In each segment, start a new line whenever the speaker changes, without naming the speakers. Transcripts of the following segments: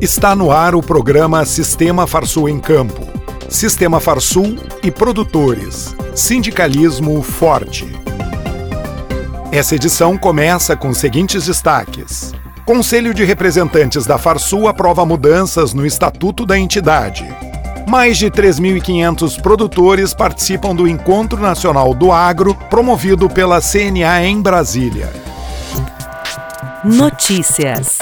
Está no ar o programa Sistema Farsul em Campo. Sistema Farsul e produtores. Sindicalismo forte. Essa edição começa com os seguintes destaques. Conselho de Representantes da Farsul aprova mudanças no estatuto da entidade. Mais de 3.500 produtores participam do Encontro Nacional do Agro, promovido pela CNA em Brasília.
Notícias.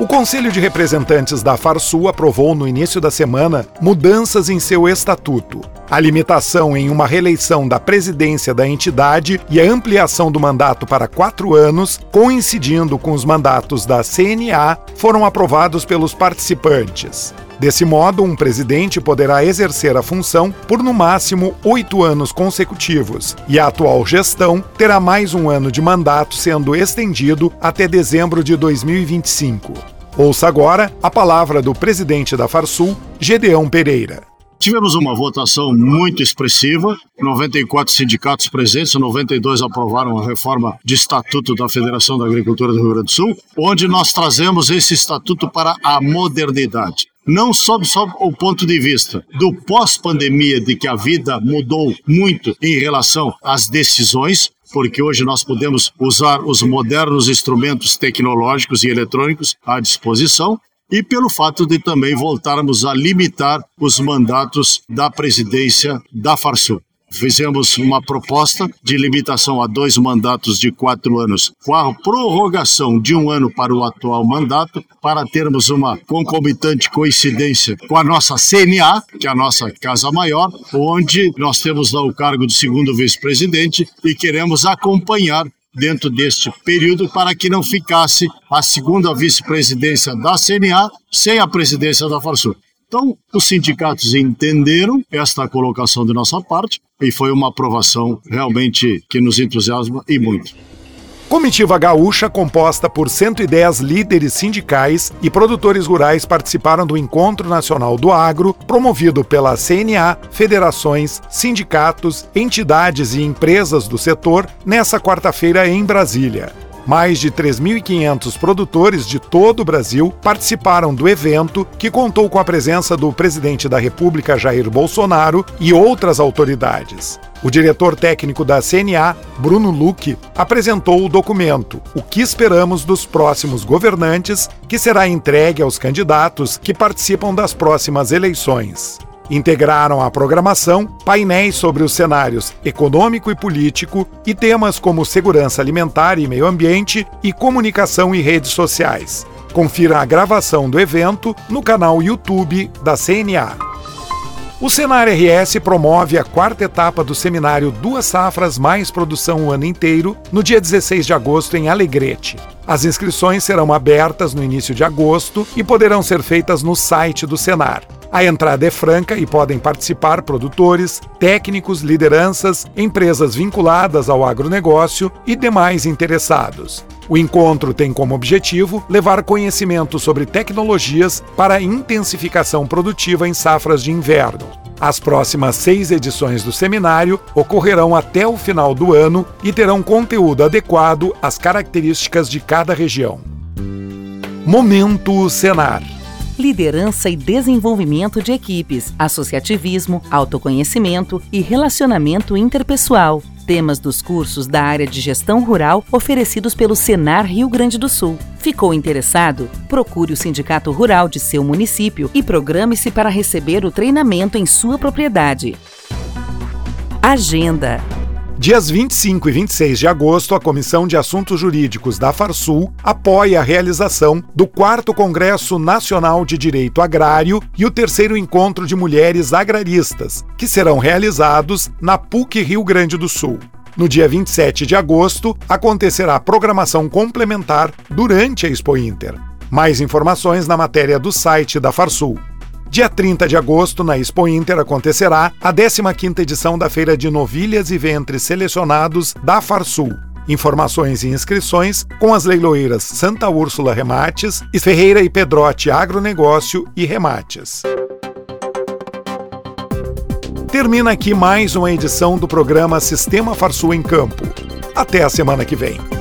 O Conselho de Representantes da Farsul aprovou no início da semana mudanças em seu estatuto. A limitação em uma reeleição da presidência da entidade e a ampliação do mandato para quatro anos, coincidindo com os mandatos da CNA, foram aprovados pelos participantes. Desse modo, um presidente poderá exercer a função por no máximo oito anos consecutivos, e a atual gestão terá mais um ano de mandato sendo estendido até dezembro de 2025. Ouça agora a palavra do presidente da Farsul, Gedeão Pereira.
Tivemos uma votação muito expressiva, 94 sindicatos presentes, 92 aprovaram a reforma de estatuto da Federação da Agricultura do Rio Grande do Sul, onde nós trazemos esse estatuto para a modernidade não sob só o ponto de vista do pós-pandemia, de que a vida mudou muito em relação às decisões, porque hoje nós podemos usar os modernos instrumentos tecnológicos e eletrônicos à disposição, e pelo fato de também voltarmos a limitar os mandatos da presidência da Farsul. Fizemos uma proposta de limitação a dois mandatos de quatro anos, com a prorrogação de um ano para o atual mandato, para termos uma concomitante coincidência com a nossa CNA, que é a nossa Casa Maior, onde nós temos lá o cargo de segundo vice-presidente e queremos acompanhar dentro deste período para que não ficasse a segunda vice-presidência da CNA sem a presidência da Farsul. Então, os sindicatos entenderam esta colocação de nossa parte e foi uma aprovação realmente que nos entusiasma e muito.
Comitiva Gaúcha, composta por 110 líderes sindicais e produtores rurais, participaram do Encontro Nacional do Agro, promovido pela CNA, federações, sindicatos, entidades e empresas do setor, nessa quarta-feira em Brasília. Mais de 3.500 produtores de todo o Brasil participaram do evento, que contou com a presença do presidente da República Jair Bolsonaro e outras autoridades. O diretor técnico da CNA, Bruno Luque, apresentou o documento O que esperamos dos próximos governantes, que será entregue aos candidatos que participam das próximas eleições. Integraram a programação painéis sobre os cenários econômico e político e temas como segurança alimentar e meio ambiente e comunicação e redes sociais. Confira a gravação do evento no canal YouTube da CNA. O Senar RS promove a quarta etapa do seminário Duas Safras Mais Produção o Ano Inteiro, no dia 16 de agosto, em Alegrete. As inscrições serão abertas no início de agosto e poderão ser feitas no site do Senar. A entrada é franca e podem participar produtores, técnicos, lideranças, empresas vinculadas ao agronegócio e demais interessados. O encontro tem como objetivo levar conhecimento sobre tecnologias para intensificação produtiva em safras de inverno. As próximas seis edições do seminário ocorrerão até o final do ano e terão conteúdo adequado às características de cada região. Momento Senar
liderança e desenvolvimento de equipes, associativismo, autoconhecimento e relacionamento interpessoal. Temas dos cursos da área de gestão rural oferecidos pelo Senar Rio Grande do Sul. Ficou interessado? Procure o Sindicato Rural de seu município e programe-se para receber o treinamento em sua propriedade. Agenda
Dias 25 e 26 de agosto, a Comissão de Assuntos Jurídicos da Farsul apoia a realização do 4 Congresso Nacional de Direito Agrário e o terceiro encontro de mulheres agraristas, que serão realizados na PUC Rio Grande do Sul. No dia 27 de agosto, acontecerá programação complementar durante a Expo Inter. Mais informações na matéria do site da Farsul. Dia 30 de agosto, na Expo Inter, acontecerá a 15ª edição da Feira de Novilhas e Ventres Selecionados da Farsul. Informações e inscrições com as leiloeiras Santa Úrsula Remates e Ferreira e Pedrote Agronegócio e Remates. Termina aqui mais uma edição do programa Sistema Farsul em Campo. Até a semana que vem.